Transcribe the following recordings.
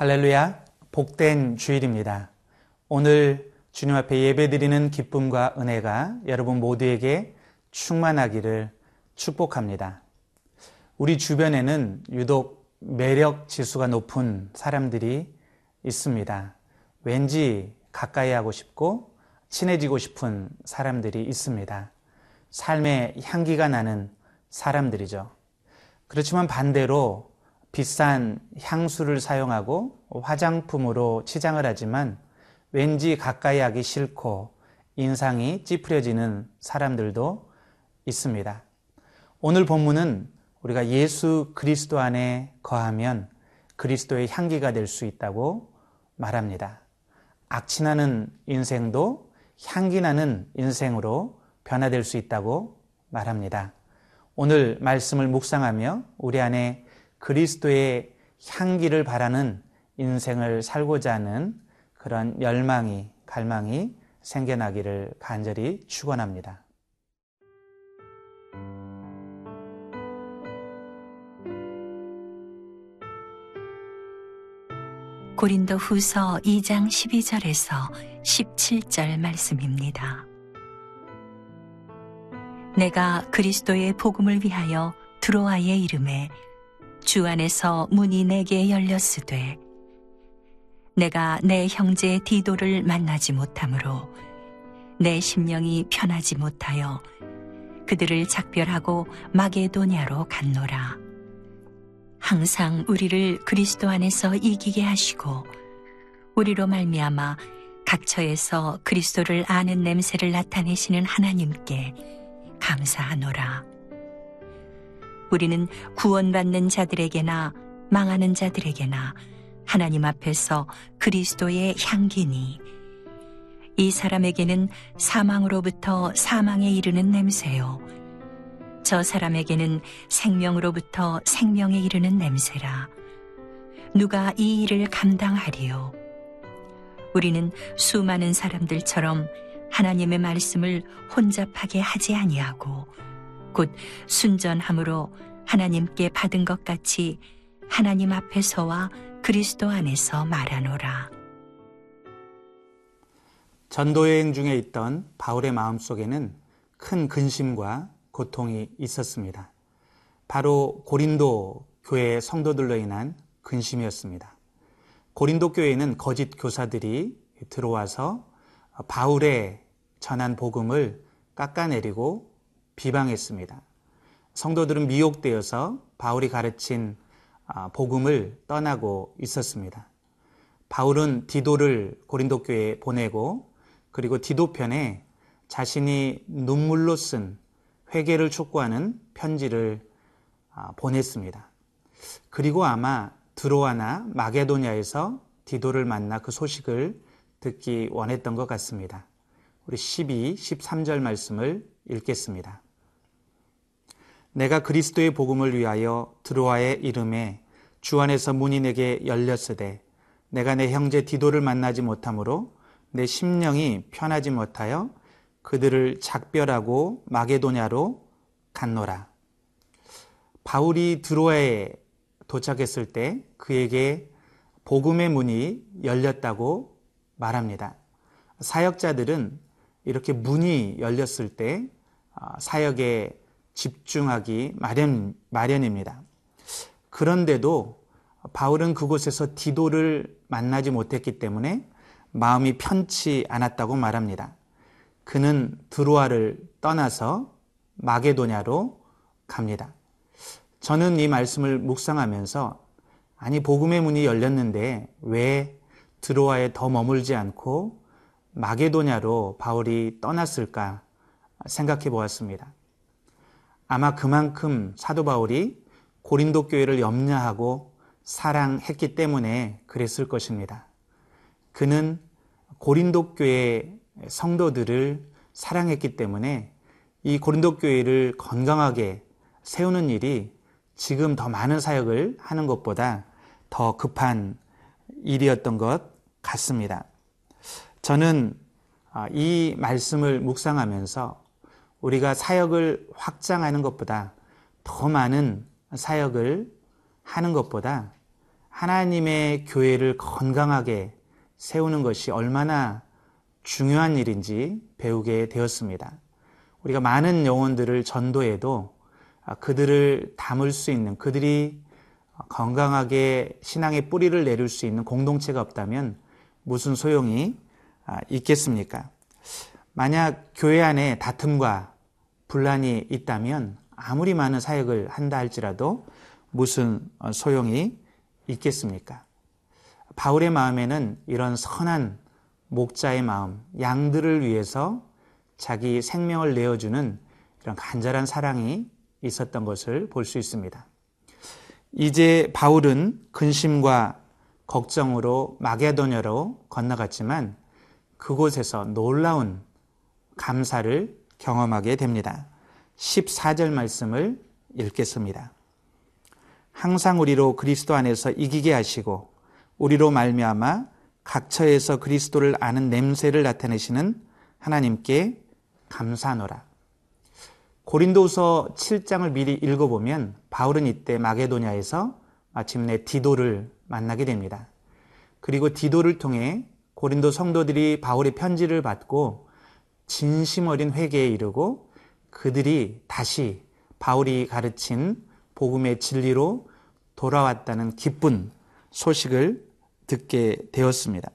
할렐루야, 복된 주일입니다. 오늘 주님 앞에 예배드리는 기쁨과 은혜가 여러분 모두에게 충만하기를 축복합니다. 우리 주변에는 유독 매력 지수가 높은 사람들이 있습니다. 왠지 가까이 하고 싶고 친해지고 싶은 사람들이 있습니다. 삶의 향기가 나는 사람들이죠. 그렇지만 반대로 비싼 향수를 사용하고 화장품으로 치장을 하지만 왠지 가까이 하기 싫고 인상이 찌푸려지는 사람들도 있습니다. 오늘 본문은 우리가 예수 그리스도 안에 거하면 그리스도의 향기가 될 수 있다고 말합니다. 악취나는 인생도 향기나는 인생으로 변화될 수 있다고 말합니다. 오늘 말씀을 묵상하며 우리 안에 그리스도의 향기를 바라는 인생을 살고자 하는 그런 열망이, 갈망이 생겨나기를 간절히 축원합니다. 고린도 후서 2장 12절에서 17절 말씀입니다. 내가 그리스도의 복음을 위하여 드로아의 이름에 주 안에서 문이 내게 열렸으되 내가 내 형제 디도를 만나지 못하므로 내 심령이 편하지 못하여 그들을 작별하고 마게도냐로 갔노라. 항상 우리를 그리스도 안에서 이기게 하시고 우리로 말미암아 각처에서 그리스도를 아는 냄새를 나타내시는 하나님께 감사하노라. 우리는 구원받는 자들에게나 망하는 자들에게나 하나님 앞에서 그리스도의 향기니 이 사람에게는 사망으로부터 사망에 이르는 냄새요. 저 사람에게는 생명으로부터 생명에 이르는 냄새라. 누가 이 일을 감당하리요? 우리는 수많은 사람들처럼 하나님의 말씀을 혼잡하게 하지 아니하고 곧 순전함으로 하나님께 받은 것 같이 하나님 앞에서와 그리스도 안에서 말하노라. 전도 여행 중에 있던 바울의 마음 속에는 큰 근심과 고통이 있었습니다. 바로 고린도 교회 성도들로 인한 근심이었습니다. 고린도 교회에는 거짓 교사들이 들어와서 바울의 전한 복음을 깎아내리고 비방했습니다. 성도들은 미혹되어서 바울이 가르친 아, 복음을 떠나고 있었습니다. 바울은 디도를 고린도 교회에 보내고 그리고 디도 편에 자신이 눈물로 쓴 회개를 촉구하는 편지를 아, 보냈습니다. 그리고 아마 드로아나 마게도냐에서 디도를 만나 그 소식을 듣기 원했던 것 같습니다. 우리 12, 13절 말씀을 읽겠습니다. 내가 그리스도의 복음을 위하여 드로아의 이름에 주 안에서 문이 내게 열렸으되 내가 내 형제 디도를 만나지 못하므로 내 심령이 편하지 못하여 그들을 작별하고 마게도냐로 갔노라. 바울이 드로아에 도착했을 때 그에게 복음의 문이 열렸다고 말합니다. 사역자들은 이렇게 문이 열렸을 때 아, 사역에 집중하기 마련, 마련입니다. 그런데도 바울은 그곳에서 디도를 만나지 못했기 때문에 마음이 편치 않았다고 말합니다. 그는 드로아를 떠나서 마게도냐로 갑니다. 저는 이 말씀을 묵상하면서 아니 복음의 문이 열렸는데 왜 드로아에 더 머물지 않고 마게도냐로 바울이 떠났을까 생각해 보았습니다. 아마 그만큼 사도 바울이 고린도 교회를 염려하고 사랑했기 때문에 그랬을 것입니다. 그는 고린도 교회 성도들을 사랑했기 때문에 이 고린도 교회를 건강하게 세우는 일이 지금 더 많은 사역을 하는 것보다 더 급한 일이었던 것 같습니다. 저는 아, 이 말씀을 묵상하면서 우리가 사역을 확장하는 것보다 더 많은 사역을 하는 것보다 하나님의 교회를 건강하게 세우는 것이 얼마나 중요한 일인지 배우게 되었습니다. 우리가 많은 영혼들을 전도해도 그들을 담을 수 있는 그들이 건강하게 신앙의 뿌리를 내릴 수 있는 공동체가 없다면 무슨 소용이 있겠습니까? 만약 교회 안에 다툼과 분란이 있다면 아무리 많은 사역을 한다 할지라도 무슨 소용이 있겠습니까? 바울의 마음에는 이런 선한 목자의 마음, 양들을 위해서 자기 생명을 내어주는 이런 간절한 사랑이 있었던 것을 볼 수 있습니다. 이제 바울은 근심과 걱정으로 마게도냐로 건너갔지만 그곳에서 놀라운 감사를 경험하게 됩니다. 14절 말씀을 읽겠습니다. 항상 우리로 그리스도 안에서 이기게 하시고 우리로 말미암아 각처에서 그리스도를 아는 냄새를 나타내시는 하나님께 감사하노라. 고린도서 7장을 미리 읽어보면 바울은 이때 마게도냐에서 마침내 디도를 만나게 됩니다. 그리고 디도를 통해 고린도 성도들이 바울의 편지를 받고 진심 어린 회개에 이르고 그들이 다시 바울이 가르친 복음의 진리로 돌아왔다는 기쁜 소식을 듣게 되었습니다.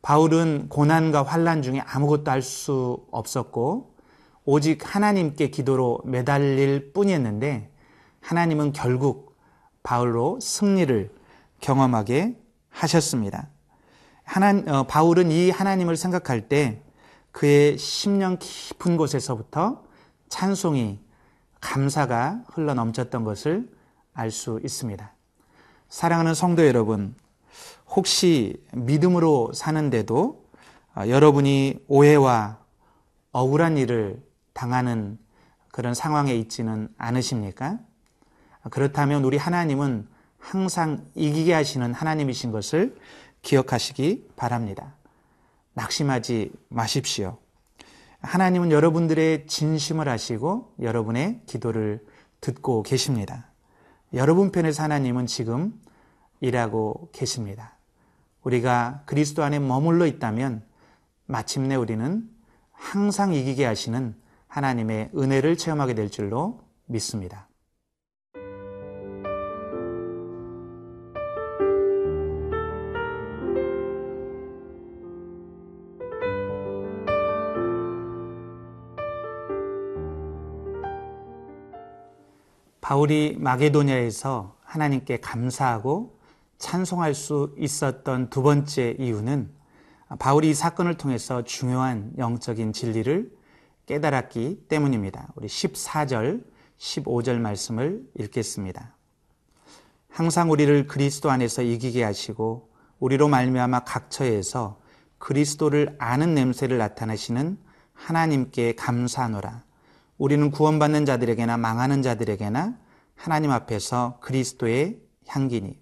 바울은 고난과 환란 중에 아무것도 할 수 없었고 오직 하나님께 기도로 매달릴 뿐이었는데 하나님은 결국 바울로 승리를 경험하게 하셨습니다. 하나, 어, 바울은 이 하나님을 생각할 때 그의 심령 깊은 곳에서부터 찬송이 감사가 흘러 넘쳤던 것을 알 수 있습니다. 사랑하는 성도 여러분, 혹시 믿음으로 사는데도 어, 여러분이 오해와 억울한 일을 당하는 그런 상황에 있지는 않으십니까? 그렇다면 우리 하나님은 항상 이기게 하시는 하나님이신 것을 기억하시기 바랍니다. 낙심하지 마십시오. 하나님은 여러분들의 진심을 아시고 여러분의 기도를 듣고 계십니다. 여러분 편에서 하나님은 지금 일하고 계십니다. 우리가 그리스도 안에 머물러 있다면 마침내 우리는 항상 이기게 하시는 하나님의 은혜를 체험하게 될 줄로 믿습니다. 바울이 마게도냐에서 하나님께 감사하고 찬송할 수 있었던 두 번째 이유는 바울이 이 사건을 통해서 중요한 영적인 진리를 깨달았기 때문입니다. 우리 14절, 15절 말씀을 읽겠습니다. 항상 우리를 그리스도 안에서 이기게 하시고 우리로 말미암아 각처에서 그리스도를 아는 냄새를 나타내시는 하나님께 감사하노라. 우리는 구원받는 자들에게나 망하는 자들에게나 하나님 앞에서 그리스도의 향기니.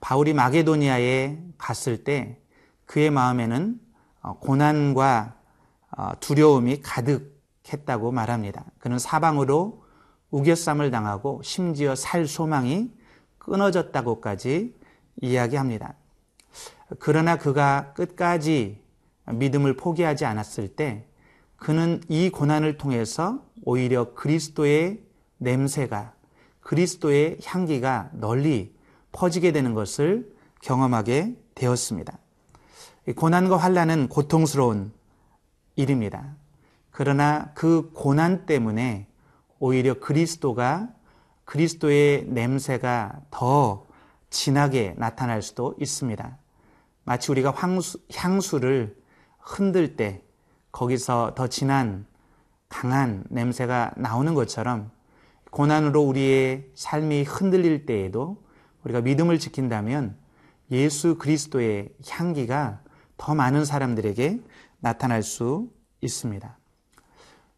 바울이 마게도니아에 갔을 때 그의 마음에는 어, 고난과 어, 두려움이 가득했다고 말합니다. 그는 사방으로 우겨쌈을 당하고 심지어 살 소망이 끊어졌다고까지 이야기합니다. 그러나 그가 끝까지 믿음을 포기하지 않았을 때 그는 이 고난을 통해서 오히려 그리스도의 냄새가 그리스도의 향기가 널리 퍼지게 되는 것을 경험하게 되었습니다. 고난과 환란은 고통스러운 일입니다. 그러나 그 고난 때문에 오히려 그리스도가 그리스도의 냄새가 더 진하게 나타날 수도 있습니다. 마치 우리가 향수, 향수를 흔들 때 거기서 더 진한 강한 냄새가 나오는 것처럼 고난으로 우리의 삶이 흔들릴 때에도 우리가 믿음을 지킨다면 예수 그리스도의 향기가 더 많은 사람들에게 나타날 수 있습니다.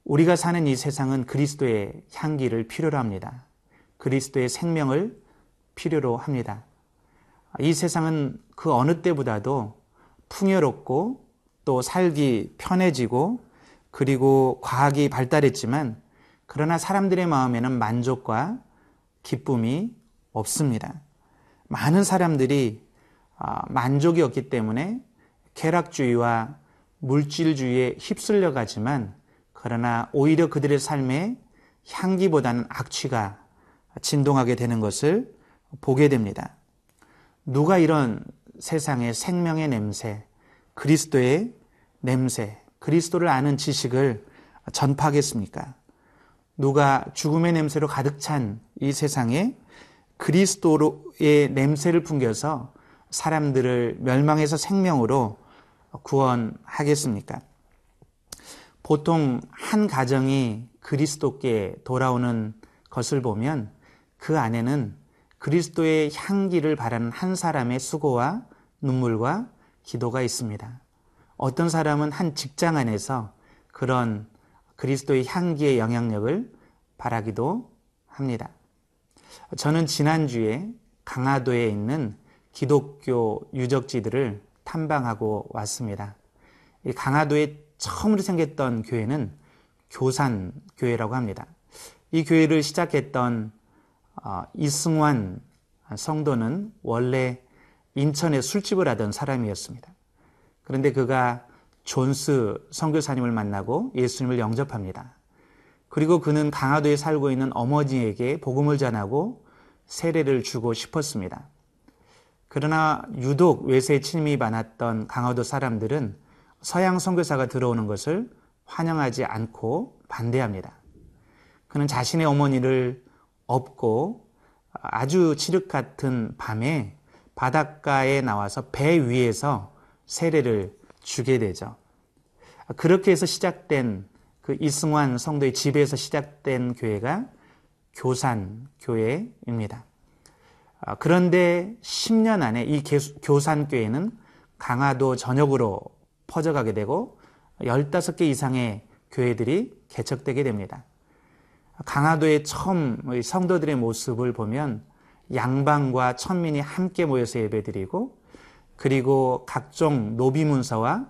우리가 사는 이 세상은 그리스도의 향기를 필요로 합니다. 그리스도의 생명을 필요로 합니다. 이 세상은 그 어느 때보다도 풍요롭고 또 살기 편해지고 그리고 과학이 발달했지만 그러나 사람들의 마음에는 만족과 기쁨이 없습니다. 많은 사람들이 아, 만족이 없기 때문에 쾌락주의와 물질주의에 휩쓸려 가지만 그러나 오히려 그들의 삶에 향기보다는 악취가 진동하게 되는 것을 보게 됩니다. 누가 이런 세상의 생명의 냄새, 그리스도의 냄새, 그리스도를 아는 지식을 전파하겠습니까? 누가 죽음의 냄새로 가득 찬 이 세상에 그리스도의 냄새를 풍겨서 사람들을 멸망에서 생명으로 구원하겠습니까? 보통 한 가정이 그리스도께 돌아오는 것을 보면 그 안에는 그리스도의 향기를 바라는 한 사람의 수고와 눈물과 기도가 있습니다. 어떤 사람은 한 직장 안에서 그런 그리스도의 향기의 영향력을 바라기도 합니다. 저는 지난주에 강화도에 있는 기독교 유적지들을 탐방하고 왔습니다. 강화도에 처음으로 생겼던 교회는 교산 교회라고 합니다. 이 교회를 시작했던 어, 이승환 성도는 원래 인천에 술집을 하던 사람이었습니다. 그런데 그가 존스 선교사님을 만나고 예수님을 영접합니다. 그리고 그는 강화도에 살고 있는 어머니에게 복음을 전하고 세례를 주고 싶었습니다. 그러나 유독 외세 침입이 많았던 강화도 사람들은 서양 선교사가 들어오는 것을 환영하지 않고 반대합니다. 그는 자신의 어머니를 업고 아주 칠흑 같은 밤에 바닷가에 나와서 배 위에서 세례를 주게 되죠. 그렇게 해서 시작된 그 이승환 성도의 집에서 시작된 교회가 교산 교회입니다. 그런데 10년 안에 이 교산 교회는 강화도 전역으로 퍼져가게 되고 15개 이상의 교회들이 개척되게 됩니다. 강화도의 처음 성도들의 모습을 보면 양방과 천민이 함께 모여서 예배드리고 그리고 각종 노비 문서와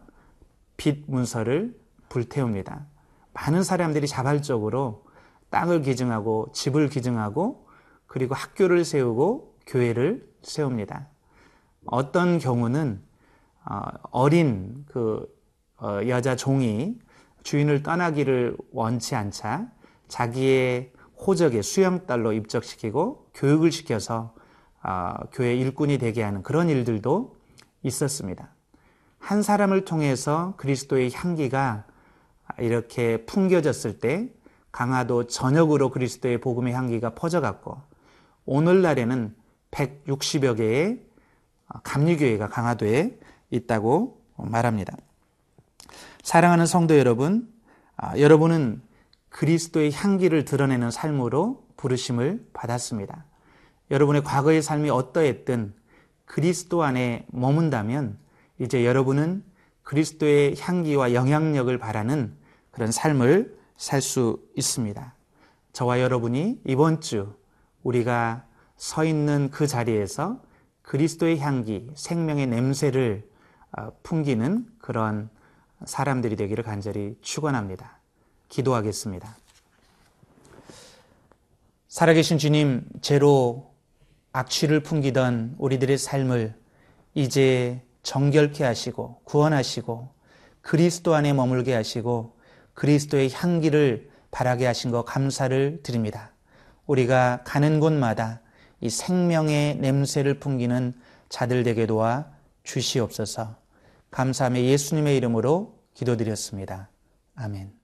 빛 문서를 불태웁니다. 많은 사람들이 자발적으로 땅을 기증하고 집을 기증하고 그리고 학교를 세우고 교회를 세웁니다. 어떤 경우는 어, 어린 그 어, 여자 종이 주인을 떠나기를 원치 않자 자기의 호적에 수영딸로 입적시키고 교육을 시켜서 어, 교회 일꾼이 되게 하는 그런 일들도 있었습니다. 한 사람을 통해서 그리스도의 향기가 이렇게 풍겨졌을 때 강화도 전역으로 그리스도의 복음의 향기가 퍼져갔고 오늘날에는 160여 개의 감리교회가 강화도에 있다고 말합니다. 사랑하는 성도 여러분, 아, 여러분은 그리스도의 향기를 드러내는 삶으로 부르심을 받았습니다. 여러분의 과거의 삶이 어떠했든 그리스도 안에 머문다면 이제 여러분은 그리스도의 향기와 영향력을 바라는 그런 삶을 살 수 있습니다. 저와 여러분이 이번 주 우리가 서 있는 그 자리에서 그리스도의 향기, 생명의 냄새를 어, 풍기는 그런 사람들이 되기를 간절히 축원합니다. 기도하겠습니다. 살아계신 주님, 죄로 악취를 풍기던 우리들의 삶을 이제 정결케 하시고 구원하시고 그리스도 안에 머물게 하시고 그리스도의 향기를 바라게 하신 것 감사를 드립니다. 우리가 가는 곳마다 이 생명의 냄새를 풍기는 자들 되게 도와 주시옵소서. 감사함에 예수님의 이름으로 기도드렸습니다. 아멘.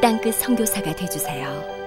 땅끝 선교사가 되주세요.